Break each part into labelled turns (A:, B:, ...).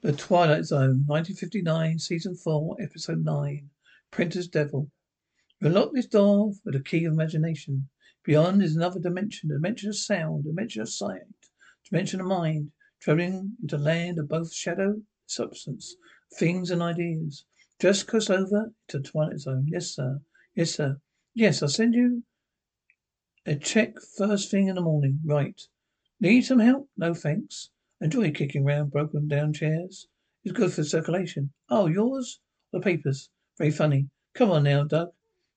A: The Twilight Zone, 1959, Season 4, Episode 9. Printer's Devil. We unlock this door with the key of imagination. Beyond is another dimension, a dimension of sound, a dimension of sight, a dimension of mind, traveling into land of both shadow substance, things and ideas. Just cross over to Twilight Zone. Yes, sir. Yes, sir. Yes, I'll send you a check first thing in the morning. Right. Need some help? No, thanks. Enjoy kicking round broken down chairs. It's good for circulation. Oh, yours? The papers. Very funny. Come on now, Doug.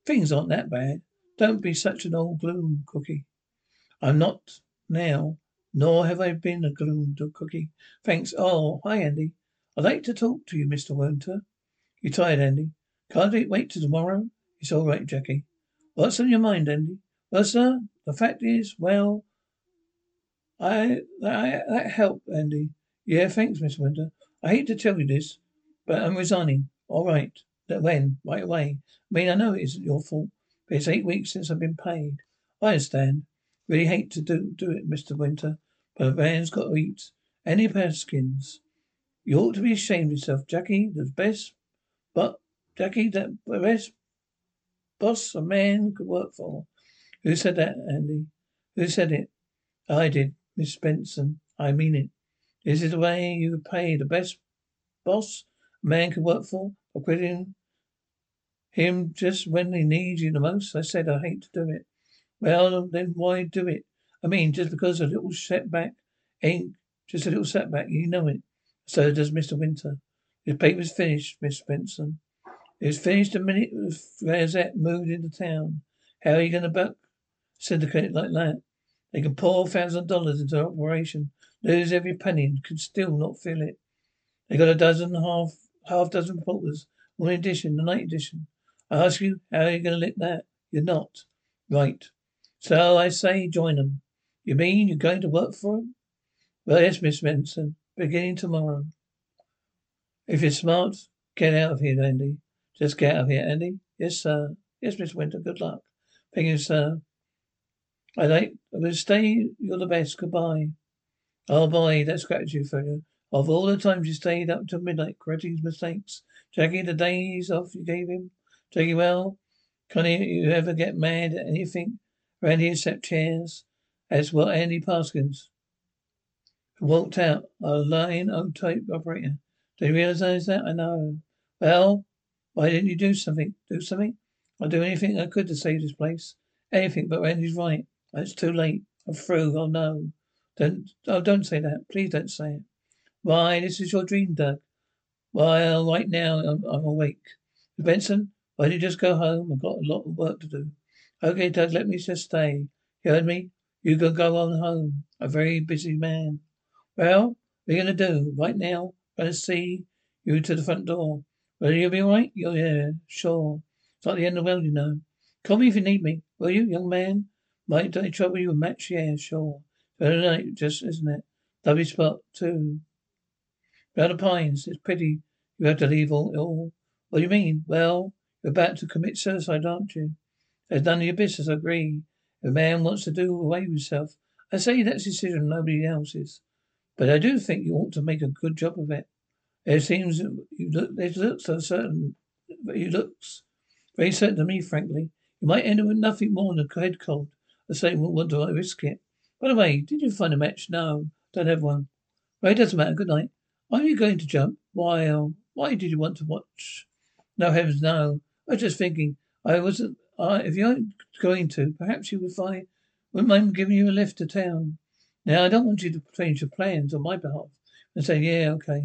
A: Things aren't that bad. Don't be such an old gloom cookie. I'm not now, nor have I been a gloom cookie. Thanks. Oh, hi, Andy. I'd like to talk to you, Mr. Winter. You tired, Andy? Can't it wait till tomorrow? It's all right, Jackie. What's on your mind, Andy? Well, sir, the fact is, well, I, I that helped, Andy. Yeah, thanks, Miss Winter. I hate to tell you this, but I'm resigning. All right. When? Right away. I mean, I know it isn't your fault, but it's eight weeks since I've been paid. I understand. Really hate to do do it, Mr. Winter, but a man's got to eat. Andy Paskins. You ought to be ashamed of yourself, Jackie. The best, but Jackie, the best boss a man could work for. Who said that, Andy? Who said it? I did. Miss Benson, I mean it. Is it. The way you pay the best boss a man can work for, for quitting him just when he needs you the most. I said I hate to do it. Well, then why do it? I mean, just because a little setback ain't just a little setback, you know it. So does Mr. Winter. His paper's finished, Miss Benson. It was finished the minute Gazette moved into town. How are you going to buck syndicate like that? They can pour thousands of dollars into operation, lose every penny, and can still not feel it. They got a dozen, half half dozen reporters, one edition, the night edition. I ask you, how are you going to lick that? You're not. Right. So I say join them. You mean you're going to work for them? Well, yes, Miss Benson. Beginning tomorrow. If you're smart, get out of here, Andy. Just get out of here, Andy. Yes, sir. Yes, Miss Winter. Good luck. Thank you, sir. I like, I will stay. You're the best. Goodbye. Oh boy, that's gratitude for you. Of all the times you stayed up till midnight correcting his mistakes, Jackie, the days off you gave him, Jackie, well, can you ever get mad at anything here except chairs? As well, Andy Paskins, walked out, a linotype operator. Do you realize that? I know. Well, why didn't you do something? Do something? I'll do anything I could to save this place. Anything, but Randy's right. It's too late. I'm through. Oh no. Don't, oh, don't say that. Please don't say it. Why, this is your dream, Doug. Well, right now I'm, I'm awake. Benson, why don't you just go home? I've got a lot of work to do. Okay, Doug, let me just stay. You heard me? You can go on home. A very busy man. Well, what are you going to do? Right now, I'm going to see you to the front door. Will you be all right? Yeah, sure. It's not the end of the world, you know. Call me if you need me. Will you, young man? Might I trouble you a match? Yeah, sure. Night, just isn't it? Lovely spot, too. The pines. It's pity you had to leave all, all. What do you mean? Well, you're about to commit suicide, aren't you? There's none of your business, I agree. If a man wants to do away with himself, I say that's his decision, nobody else's. But I do think you ought to make a good job of it. It seems you look, it looks so certain, but looks very certain to me, frankly. You might end up with nothing more than a head cold. I say, wouldn't want to risk it. By the way, did you find a match? No, don't have one. Well, it doesn't matter. Good night. Are you going to jump? Why, uh, why did you want to watch? No heavens, no. I was just thinking. I wasn't. If you aren't going to, perhaps you would find. Wouldn't mind giving you a lift to town. Now, I don't want you to change your plans on my behalf and say, yeah, okay.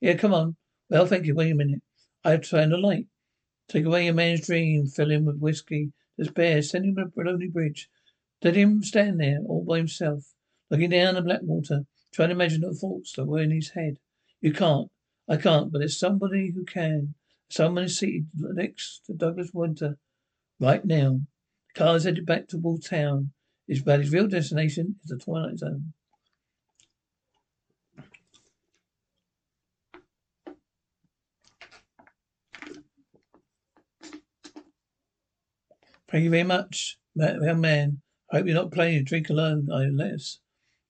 A: Yeah, come on. Well, thank you. Wait a minute. I've turned a light. Take away your man's dream. Fill him with whiskey. Despair. Send him to a lonely bridge. Let him stand there all by himself, looking down the black water, trying to imagine the thoughts that were in his head. You can't. I can't, but there's somebody who can. Someone is seated next to Douglas Winter right now. The car is headed back towards town. His, but his real destination is the Twilight Zone. Thank you very much, young man. I hope you're not planning to drink alone, I unless.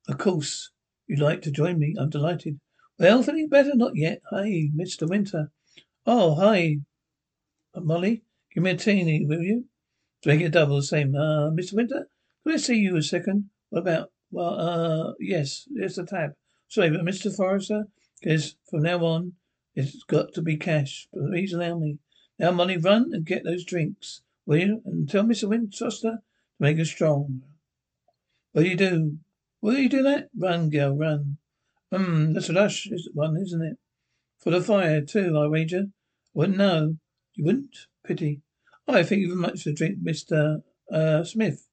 A: Of course, you'd like to join me. I'm delighted. Well, feeling better? Not yet. Hey, Mr. Winter. Oh, hi. Uh, Molly, give me a teeny, will you? Make it double, the same. Uh, Mr. Winter, could I see you a second? What about? Well, uh, yes, yes, a tab. Sorry, but Mr. Forrester, because from now on, it's got to be cash. Please allow me. Now, Molly, run and get those drinks, will you? And tell Mr. Winchester make us strong. Will you do? Will you do that? Run, girl, run. Hmm, that's a lush one, isn't it? For the fire, too, I wager. Wouldn't know. You wouldn't? Pity. I thank you very much for the drink, Mr. Uh, Smith.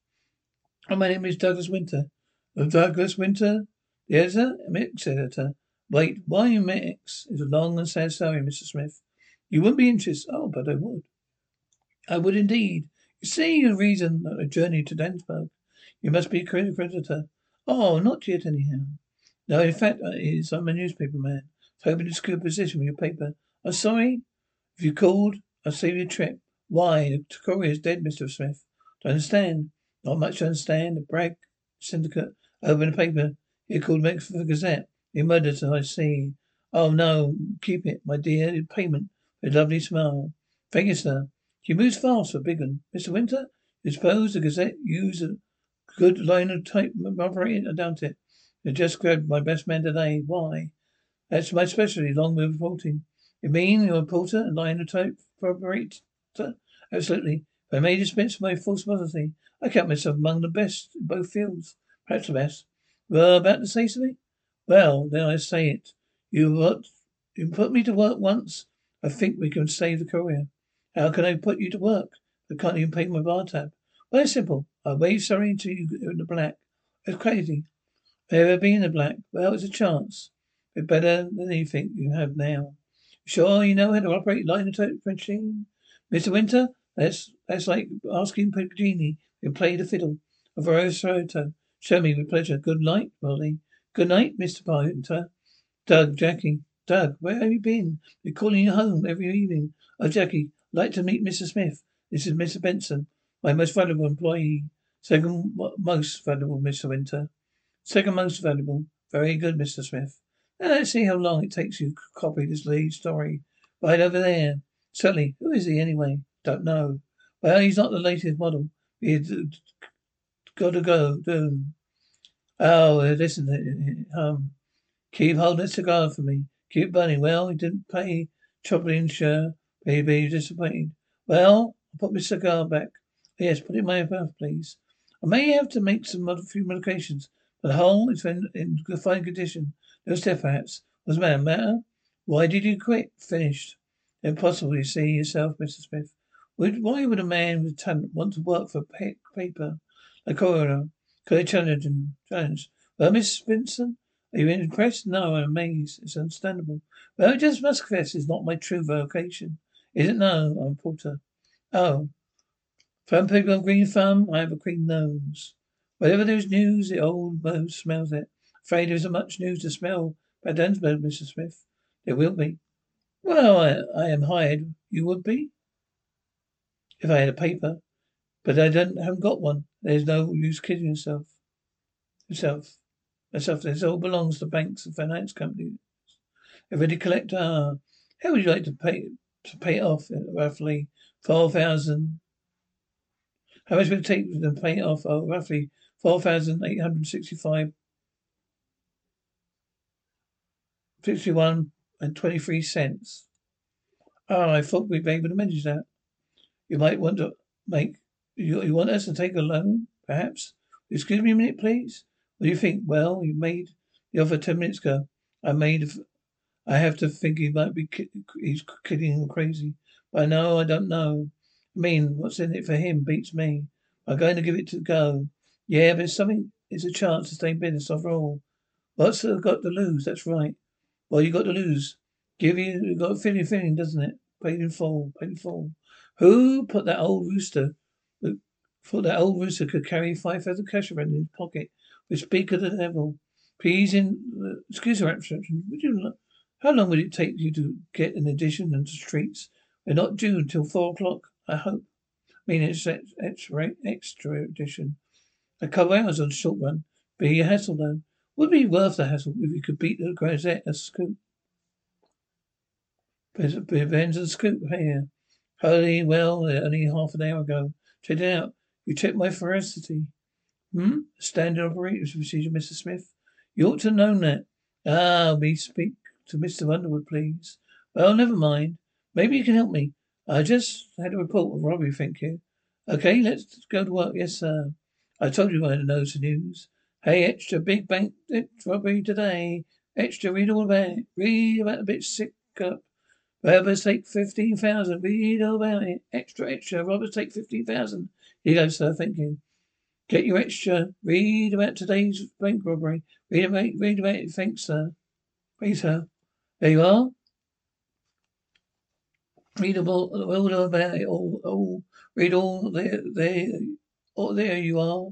A: Oh, my name is Douglas Winter. Of Douglas Winter, the editor, mix editor. Wait, why mix is a long and sad story, Mr. Smith. You wouldn't be interested. Oh, but I would. I would indeed. You see the reason that I journeyed to Dansburg. You must be a creditor. Oh, not yet, anyhow. No, in fact, that is. I'm a newspaper man. So hoping to secure a position with your paper. I'm sorry. If you called, I'll save you a trip. Why? The courier is dead, Mr. Smith. Do I understand? Not much to understand. The Bragg syndicate opened a paper. He called me for the Gazette. He murdered I see. Oh no, keep it, my dear. Payment a lovely smile. Thank you, sir. She moves fast for big. Mr. Winter, you suppose the Gazette used a good linotype operating? I doubt it. I just grabbed my best man today. Why? That's my specialty, long move reporting. You mean you're a reporter and linotype operator? Absolutely. I may dispense my false modesty, I count myself among the best in both fields. Perhaps the best. Well, about to say something? Well, then I say it. You what? You put me to work once. I think we can save the courier. How can I put you to work? I can't even pay my bar tab. Well, it's simple. I wave sorry until you in the black. It's crazy. Have you ever been in the black? Well, it's a chance. But better than anything you have now. Sure you know how to operate linotype machine? Mr. Winter, that's that's like asking Paganini to play the fiddle. A virtuoso. Show me with pleasure. Good night, Molly. Good night, Mr. Winter. Doug, Jackie. Doug, where have you been? Been calling you home every evening. Oh, Jackie, like to meet Mr. Smith. This is Mr. Benson, my most valuable employee. Second most valuable, Mr. Winter. Second most valuable. Very good, Mr. Smith. Now let's see how long it takes you to copy this lead story. Right over there. Certainly. Who is he anyway? Don't know. Well, he's not the latest model. He's uh, gotta go. Doom. Oh, uh, listen, uh, um, keep holding a cigar for me. Keep burning. Well, he didn't pay troubling, sure. Maybe you're disappointed. Well, I'll put my cigar back. Yes, put it in my mouth, please. I may have to make some few modifications. But the hull is in, in fine condition. No step perhaps. What's the matter? Matter? Why did you quit? Finished. Impossible, you see yourself, Mr. Smith. Why would a man with talent want to work for a paper like Courier? Could I challenge him? Challenge. Well, Miss Vincent, are you impressed? No, I'm amazed. It's understandable. Well, I just must confess it's not my true vocation. Is it? No, I'm porter. Oh. From people of green thumb, I have a green nose. Wherever there's news, the old nose smells it. Afraid there isn't much news to smell by Dansburg, Mr. Smith. There will be. Well, I, I am hired. You would be? If I had a paper. But I don't haven't got one. There's no use kidding yourself. Yourself. Yourself. This all belongs to banks and finance companies. If to collect ah, how would you like to pay to pay off roughly four thousand how much would it take to pay off? Oh, roughly 4,865 61 and 23 cents. Oh, I thought we'd be able to manage that. You might want to make, you, you want us to take a loan, perhaps? Excuse me a minute, please. What do you think? Well, you made the offer ten minutes ago. I made, I have to think he might be, he's kidding or crazy. But I know I don't know. I mean, what's in it for him beats me. I'm going to give it to go. Yeah, but it's something, it's a chance to stay in business after all. What's uh, got to lose? That's right. Well, you got to lose. Give you, you got a feeling, feeling, doesn't it? Paid in full, paid in full. Who put that old rooster? Thought that old rooster could carry five cash around in his pocket. We speak of the devil. Please, in uh, excuse me, would you? How long would it take you to get an edition into streets? We're not due until four o'clock. I hope. I mean, it's extra, extra edition. A couple hours on short run. Be a hassle though. Would be worth the hassle if you could beat the Gazette a scoop. Ben's and Scoop here. Holy well, only half an hour ago. Check it out. You checked my ferocity. Hmm? Standard operating procedure, Mr. Smith. You ought to known that. Ah, we speak to Mr. Underwood, please. Well, never mind. Maybe you can help me. I just had a report of robbery, thank you. Okay, let's go to work. Yes, sir. I told you I know some news. Hey, extra big bank robbery today. Extra, read all about it. Read about the bitch sick up. Robbers take fifteen thousand. Read all about it. Extra, extra. Robbers take fifteen thousand. Here you go, sir. Thank you. Get your extra. Read about today's bank robbery. Read about, read about it. Thanks, sir. Please, sir. There you are. Read all, all about it. All, all. Read all there. There. All there you are.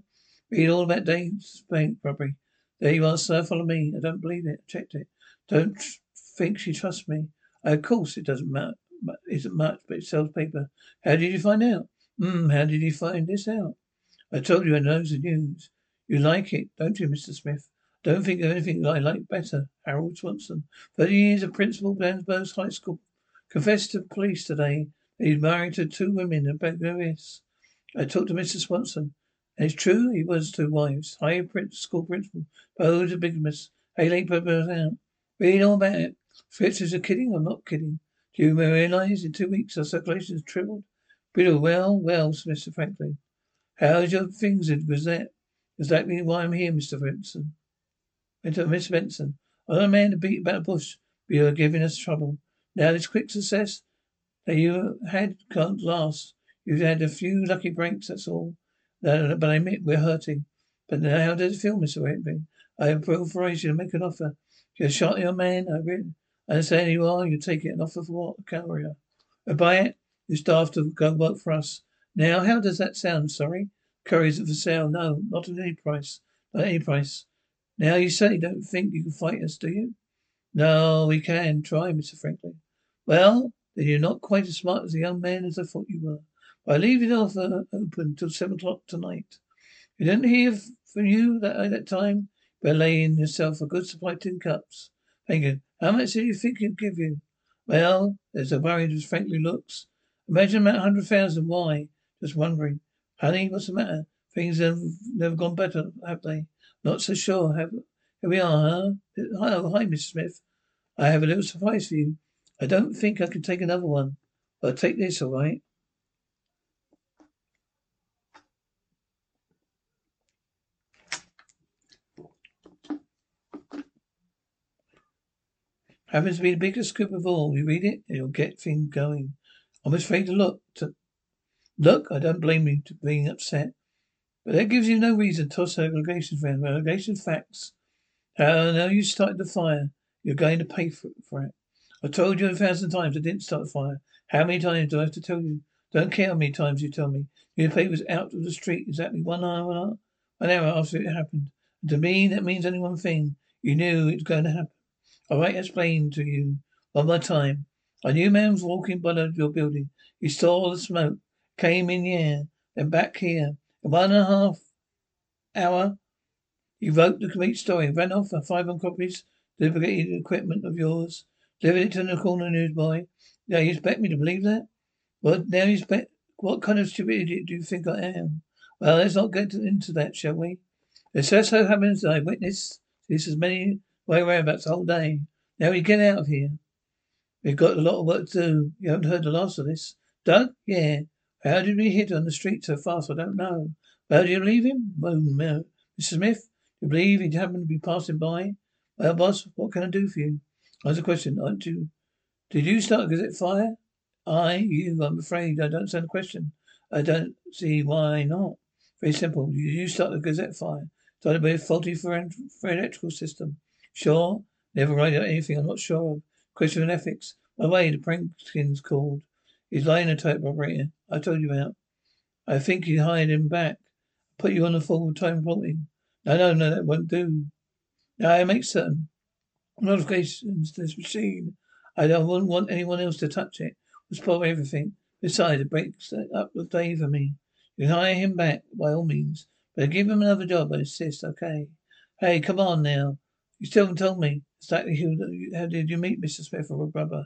A: Read all about Dave's bank robbery. There you are, sir. Follow me. I don't believe it. I checked it. Don't think she trusts me. Of course, it doesn't matter. Isn't much, but it sells paper. How did you find out? Hmm. How did you find this out? I told you I know the news. You like it, don't you, Mr. Smith? Don't think of anything I like better. Harold Swanson, thirty years of principal, Blandesburg High School, confessed to police today that he's married to two women in Bangladesh. I talked to Mr. Swanson, and it's true he was two wives. High school principal, both a bigamist. Haley put out. Read all about it. Fritz is a kidding or not kidding? Do you realize in two weeks our circulation has tripled? Brittle, well, well, Mr. Franklin. How's your things in Gazette? Exactly why I'm here, Mr. Benson. Mr. Benson. Other men to beat about the bush, but you are giving us trouble. Now this quick success that you had can't last. You've had a few lucky breaks, that's all. But I admit we're hurting. But now how does it feel, Mr. Franklin? I have you to make an offer. You shot your man, I really I understand you are. You take it an offer for what? A carrier. I buy it. You staff to go work for us. Now, how does that sound? Sorry, couriers for sale? No, not at any price. Not at any price. Now you certainly don't think you can fight us, do you? No, we can try, Mr. Franklin. Well, then you're not quite as smart as a young man as I thought you were. But I leave the offer uh, open till seven o'clock tonight. If you didn't hear from you that at that time, better lay yourself a good supply of tin cups. Thank you. How much do you think he'll give you? Well, there's a worried as frankly looks. Imagine about a hundred thousand. Why? Just wondering. Honey, what's the matter? Things have never gone better, have they? Not so sure. Have here we are, huh? Hi, oh, hi, Mr. Smith. I have a little surprise for you. I don't think I can take another one, I'll take this, all right? Happens to be the biggest scoop of all. You read it, and you'll get things going. I'm afraid to look. To look, I don't blame you for being upset, but that gives you no reason to toss allegations around. Allegation facts. How now you started the fire. You're going to pay for, for it. I told you a thousand times I didn't start the fire. How many times do I have to tell you? Don't care how many times you tell me. The paper was out of the street exactly one hour, one hour after it happened. And to me, that means only one thing. You knew it was going to happen. All right, explain to you one more time. I knew man was walking by your building. He saw the smoke, came in the air, then back here. One and a half hour, he wrote the complete story, ran off for five hundred copies, duplicated the equipment of yours, delivered it to the corner newsboy. Now you expect me to believe that? Well, now you expect, what kind of stupid idiot do you think I am? Well, let's not get into that, shall we? It just so happens I witnessed this as many way the whole day. Now we get out of here. We've got a lot of work to do. You haven't heard the last of this. Doug? Yeah. How did we hit on the street so fast? I don't know. Well, do you believe him? Well, no. Mr. Smith, do you believe he happened to be passing by? Well, boss, what can I do for you? That's a question. Aren't you? Did you start a Gazette fire? I, you, I'm afraid I don't stand a question. I don't see why not. Very simple. You, you start a Gazette fire. Started by a faulty for, for electrical system. Sure. Never write anything I'm not sure of. Question of ethics. By the way, the Prankin's called. He's linotype operator I told you about. I think you hired him back. Put you on the full time reporting. No, no, no, that won't do. Now I make certain modifications to this machine. I don't want anyone else to touch it. Will spoil everything. Besides, it breaks up the day for me. You can hire him back by all means, but give him another job. I insist. Okay. Hey, come on now. You still haven't told me exactly who, how did you meet Mr. Smith or her brother?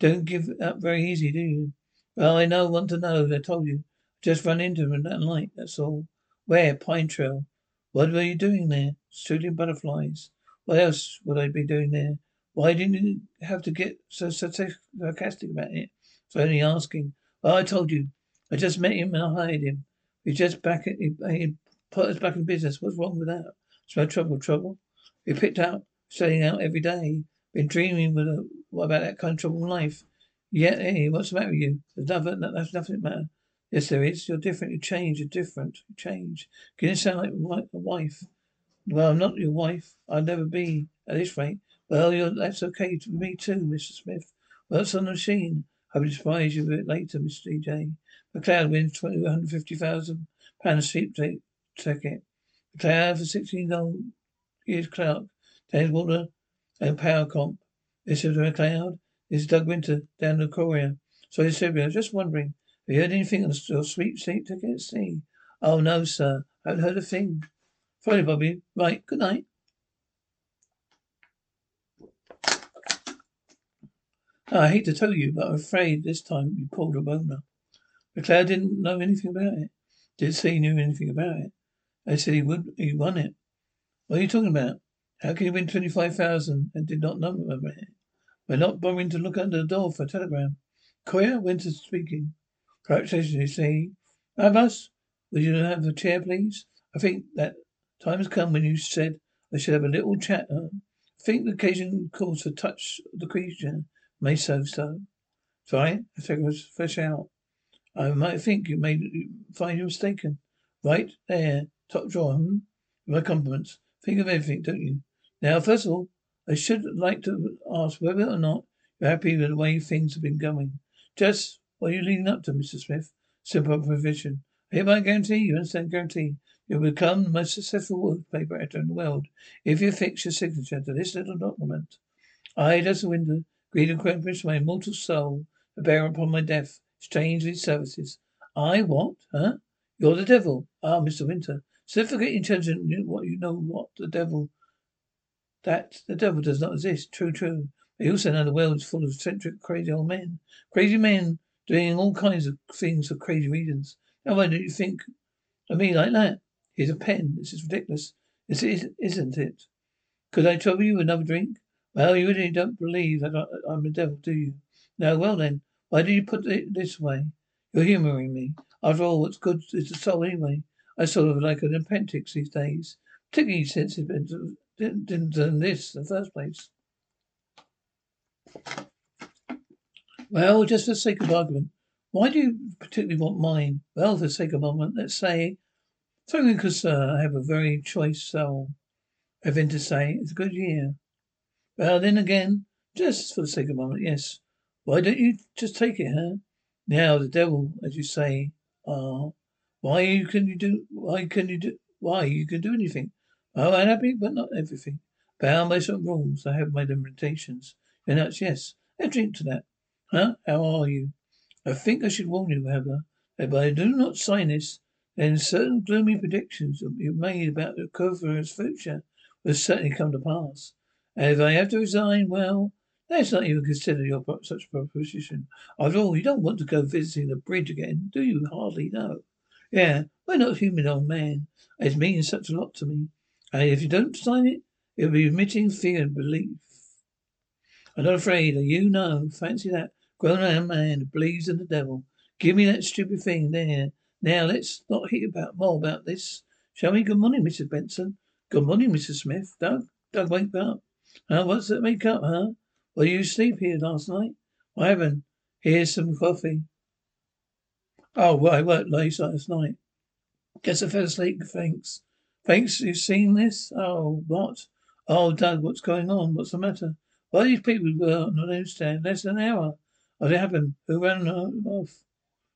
A: Don't give up very easy, do you? Well, I know, want to know. I told you. Just run into him that night, that's all. Where? Pine Trail. What were you doing there? Shooting butterflies. What else would I be doing there? Why didn't you have to get so sarcastic about it? It's only asking. Well, I told you. I just met him and I hired him. We just back. He, put us back in business. What's wrong with that? It's no trouble. Trouble. We picked out, staying out every day. Been dreaming with a, what about that kind of trouble in life? Yeah, hey, what's the matter with you? There's nothing. That's nothing matter. Yes, there is. You're different. You change. You're different. You change. Can you sound like a wife? Well, I'm not your wife. I'll never be at this rate. Well, you're, that's okay to me too, Mr. Smith. Well, that's on the machine. I will surprise you a bit later, Mr. DJ. McLeod wins two hundred fifty thousand pounds sweep ticket. McLeod for sixteen years clerk. James Water and Power Comp. This is McLeod. This is Doug Winter down the courier. So is Sylvia. Just wondering. Have you heard anything on your sweepstake ticket? See? Oh no, sir. I haven't heard a thing. Friday, Bobby. Right. Good night. I hate to tell you, but I'm afraid this time you pulled a boner. McLeod didn't know anything about it. Didn't say he knew anything about it. I said he would. He won it. What are you talking about? How can you win twenty-five thousand and did not know about it? We're not bothering to look under the door for a telegram. Courier Winter speaking. Congratulations, you see. Have us? Would you have a chair, please? I think that time has come when you said I should have a little chat. I think the occasion calls for touch the creature. May so so. Fine. I think it was fresh out. I might think you may find you mistaken. Right there, top drawer. Hmm? My compliments. Think of everything, don't you? Now, first of all, I should like to ask whether or not you're happy with the way things have been going. Just what are you leading up to, Mr. Smith? Simple provision. I hereby guarantee you understand guarantee you'll become the most successful wallpaper editor in the world if you fix your signature to this little document. I, a window, Greed and crimpish my immortal soul, to bear upon my death, exchange these services. I what? Huh? You're the devil. Ah, Mr. Winter. So Certificate intelligent what you know what the devil that the devil does not exist. True, true. But you also know the world is full of eccentric, crazy old men. Crazy men doing all kinds of things for crazy reasons. Now why don't you think of me like that? Here's a pen. This is ridiculous. This is, isn't it? Could I trouble you with another drink? Well, you really don't believe that I, am the devil, do you? No, well then, why do you put it this way? You're humouring me. After all, what's good is the soul anyway. I sort of like an appendix these days. Particularly since it didn't, didn't learn this in the first place. Well, just for the sake of argument, why do you particularly want mine? Well, for the sake of argument, let's say, something because, I have a very choice soul. Been to say, it's a good year. Well, then again, just for the sake of a moment, yes. Why don't you just take it, huh? Now, the devil, as you say, ah, uh, why you can you do, why can you do, why you can do anything? Oh, I'm happy, but not everything. Bound by certain rules, I have my limitations. And that's yes. I drink to that. Huh? How are you? I think I should warn you, however, that if I do not sign this, then certain gloomy predictions that you've made about the Cover's future will certainly come to pass. And if I have to resign, well, let's not even consider your such proposition. After all, you don't want to go visiting the bridge again, do you? Hardly know. Yeah, we're not human, old man. It means such a lot to me. And if you don't sign it, it'll be admitting fear and belief. I'm not afraid you, know, Fancy that. grown-up man believes in the devil. Give me that stupid thing there. Now let's not hear about more about this. Shall we? Good morning, Mrs. Benson. Good morning, Mrs. Smith. Doug. Doug, wake up. Huh? What's that make up, huh? Well, you sleep here last night? I haven't. Here's some coffee. Oh, well, I worked late last night. Guess I fell asleep, thanks. Thanks, you've seen this? Oh, what? Oh, Doug, what's going on? What's the matter? Why these people were on the newsstand less than an hour. What happened? Who ran them off?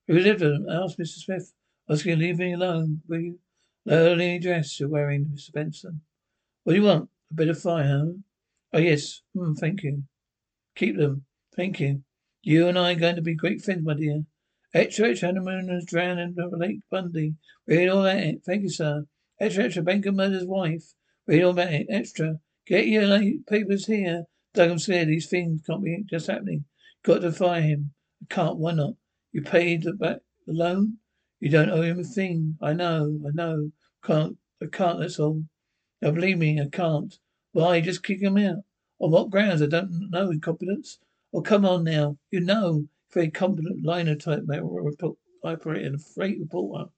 A: Who lived them? asked Mr. Smith. I was going to leave me alone, will you? Lonely dress you're wearing, Mr. Benson. What do you want? A bit of fire, huh? Oh, yes. Hmm, thank you. Keep them. Thank you. You and I are going to be great friends, my dear. Extra, honeymoon has drowned in the Lake Bundy. Read all that. Thank you, sir. Extra, extra, banker murder's wife. Read all about it. Extra. Get your uh, papers here. Doug, I'm scared. These things can't be just happening. Got to fire him. I can't. Why not? You paid the back the loan? You don't owe him a thing. I know. I know. Can't. I can't. That's all. Now believe me, I can't. Why? Just kick him out. On what grounds? I don't know. Incompetence? Oh, come on now. You know. Very competent linotype operator and a freight reporter.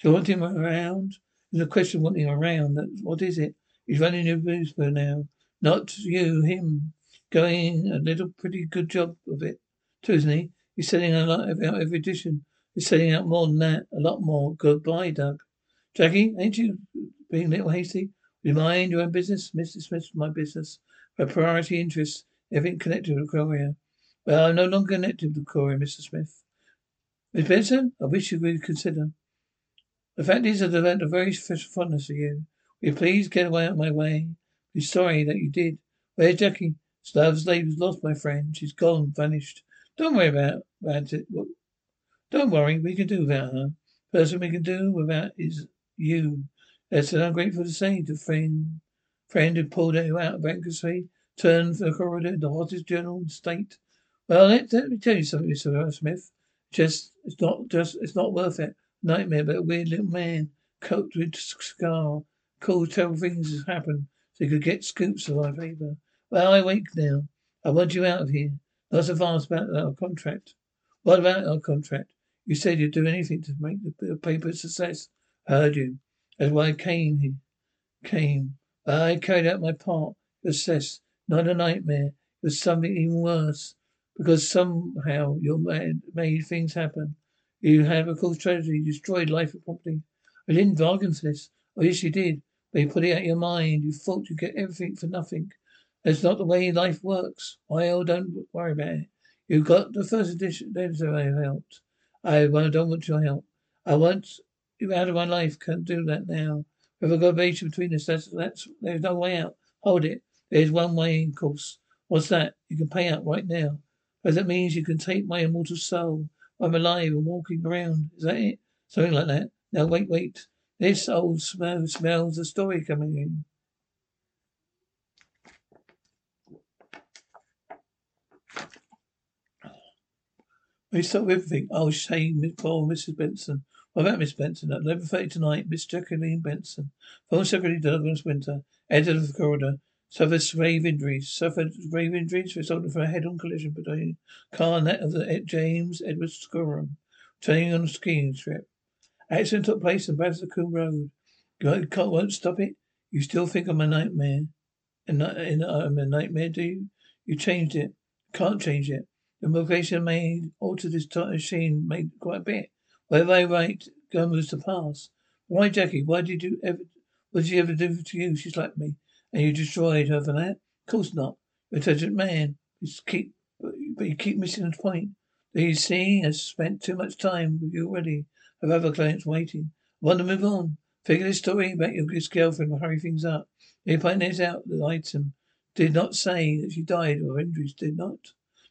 A: Do You want him around? There's a question wanting around. That, what is it? He's running your newspaper now. Not you, him. Going a little pretty good job of it, too, isn't he? He's selling a lot out every edition. He's selling out more than that, a lot more. Goodbye, Doug. Jackie, ain't you being a little hasty? You mind your own business? Mr. Smith's my business. My priority interests, everything connected with Courier. Well, I'm no longer connected with Courier, Mr. Smith. Miss Benson, I wish you would consider. The fact is, I've developed a very special fondness for you. Will you please get away out of my way? I'm sorry that you did. Where's Jackie? Love's lady's lost, my friend. She's gone, vanished. Don't worry about, about it. Don't worry, we can do without her. Person we can do without is you. That's what I'm grateful to say to friend, friend who pulled you out of bankruptcy, turned for the Courier, the hottest journal in state. Well, let, let me tell you something, Mr. Smith. Just, it's not just, it's not worth it. Nightmare, but a weird little man, coat with scar, cool, terrible things happen, so he could get scoops of my paper. Well, I wake now. I want you out of here. Not so fast about our contract. What about our contract? You said you'd do anything to make the paper a success. Heard you. That's why I came here. Came. I carried out my part. Success. Not a nightmare. It was something even worse. Because somehow you made things happen. You have, of course, tragedy. You destroyed life and property. I didn't bargain for this. Oh, yes, you did. But you put it out of your mind. You thought you'd get everything for nothing. That's not the way life works. Well, oh, don't worry about it. You've got the first edition. That's I helped. I don't want your help. I want you out of my life. Can't do that now. If I've got a collaboration between us. That's, that's, there's no way out. Hold it. There's one way, of course. What's that? You can pay out right now. Because that means you can take my immortal soul. I'm alive and walking around. Is that it? Something like that. Now wait, wait. This old smell smells a story coming in. We stop with everything. Oh, shame, poor Mrs. Benson. What about Miss Benson? At 11.30 tonight, Miss Jacqueline Benson, Phone Secretary Douglas Winter, editor of the Courier, suffered grave injuries. Suffered grave injuries resulting from a head-on collision between car and that of the James Edward Scorum, turning on a skiing trip. Accident took place on Basilica Road. God won't stop it. You still think I'm a nightmare? And I'm a nightmare, do you? You changed it. Can't change it. The modification made altered this machine made quite a bit. Whatever I write goes to pass. Why, Jackie? Why did you ever? What did she ever do to you? She's like me, and you destroyed her for that. Of course not. Intelligent man. You keep, but you keep missing the point. Do you see? I've spent too much time with you already. I have other clients waiting. I want to move on. Figure this story about your girlfriend will hurry things up. You point this out. The item did not say that she died or injuries did not.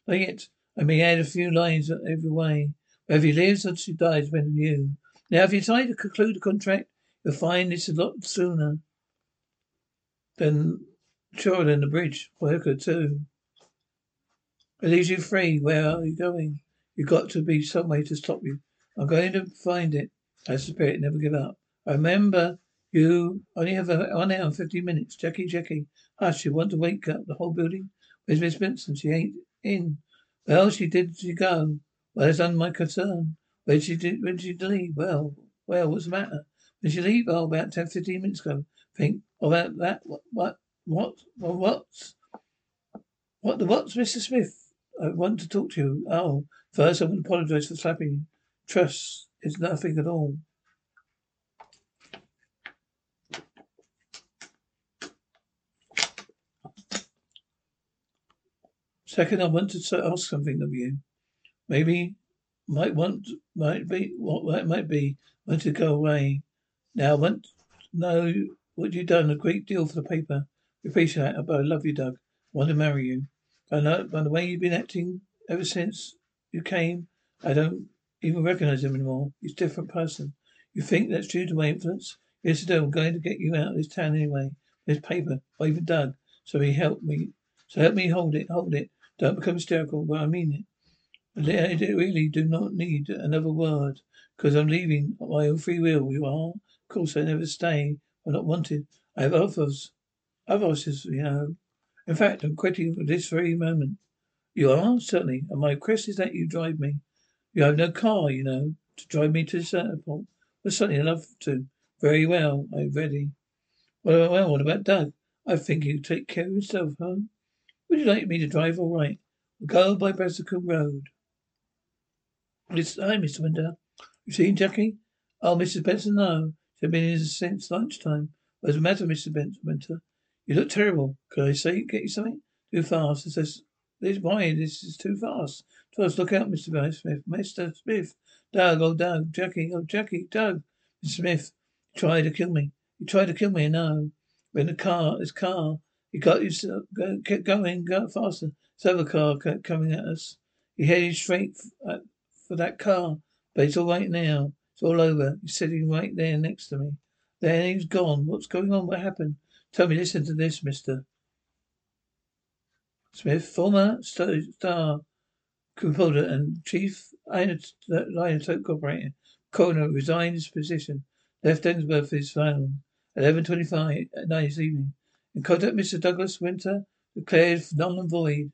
A: Not yet. I may add a few lines every way. Whether he lives or she dies depends on you. Now, if you decide to conclude the contract, you'll find this a lot sooner than sure than the bridge worker too. It leaves you free. Where are you going? You've got to be some way to stop you. I'm going to find it. That's the spirit. Never give up. I remember you only have one hour and fifteen minutes. Jackie, Jackie. Ah, Hush, you want to wake up the whole building? Where's Miss Benson? She ain't in. Well, she did she go? Well, that's under my concern. Where she when did she leave? Well, well, what's the matter? When did she leave? Oh, about ten, fifteen minutes ago. Think about that. What, what, what, what, what's, what the what's, Mr. Smith? I want to talk to you. Oh, first I want to apologize for slapping you. Trust is nothing at all. Second, I want to ask something of you. Maybe might want might be what might be want to go away. Now I want know what you've done a great deal for the paper. We appreciate it, but I love you, Doug. I want to marry you. I know uh, by the way you've been acting ever since you came, I don't even recognize him anymore. He's a different person. You think that's due to my influence? Yes, I do. I'm going to get you out of this town anyway. This paper, or even Doug, so he helped me So help me hold it, hold it. Don't become hysterical, but I mean it. I really do not need another word, because I'm leaving my own free will. You are? Of course, I never stay. I'm not wanted. I have others. Others, you know. In fact, I'm quitting this very moment. You are? Certainly. And my request is that you drive me. You have no car, you know, to drive me to the airport. Well, certainly love to. Very well. I'm ready. Well, well, what about Doug? I think he'll take care of himself, huh? Would you like me to drive all right? Go by Brassica Road. Yes, hi, Mr. Winter. You seen Jackie? Oh, Mrs. Benson, no. She's been in since lunchtime. What's the matter, Mr. Winter? You look terrible. Could I say, get you something? Too fast. It says, this, why, this is too fast. First, look out, Mr. Smith. Mr. Smith. Doug, oh, Doug. Jackie, oh, Jackie, Doug. Mr. Smith. Tried to kill me. He tried to kill me, no. We're in the car, this car. He got you, uh, go, kept going, go faster. This other car kept coming at us. He headed straight at uh, for that car. But it's all right now. It's all over. He's sitting right there next to me. Then he's gone. What's going on? What happened? Tell me, listen to this, mister. Smith, former star reporter and chief linotype operator, Courier, resigned his position. Left Ensworth his phone. 11.25 at night this evening. In contact Mr. Douglas Winter, declared null and void.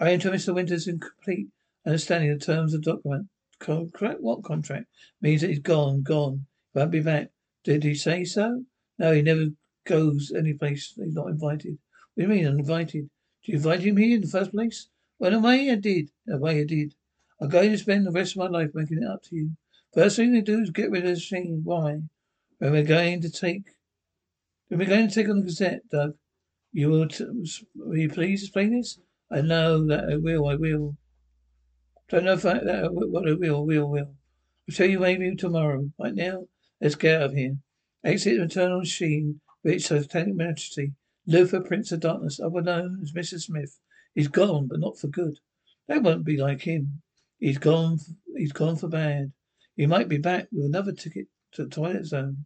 A: I enter Mr. Winter's incomplete Understanding of the terms of the document. Contract? What contract? Means that he's gone, gone. Won't be back. Did he say so? No, he never goes any place he's not invited. What do you mean, uninvited? Did you invite him here in the first place? Well, in a way I did. In a way I did. I'm going to spend the rest of my life making it up to you. First thing we do is get rid of the machine. Why? When we're going to take, when we're going to take on the Gazette, Doug, you will, t- will you please explain this? I know that I will, I will. Don't know if I, that, what I will, will, will. I'll tell you maybe tomorrow. Right now, let's get out of here. Exit the eternal machine, reach satanic majesty. Luther, Prince of Darkness, other known as Mr. Smith. He's gone, but not for good. That won't be like him. He's gone, he's gone for bad. He might be back with another ticket to the Twilight Zone.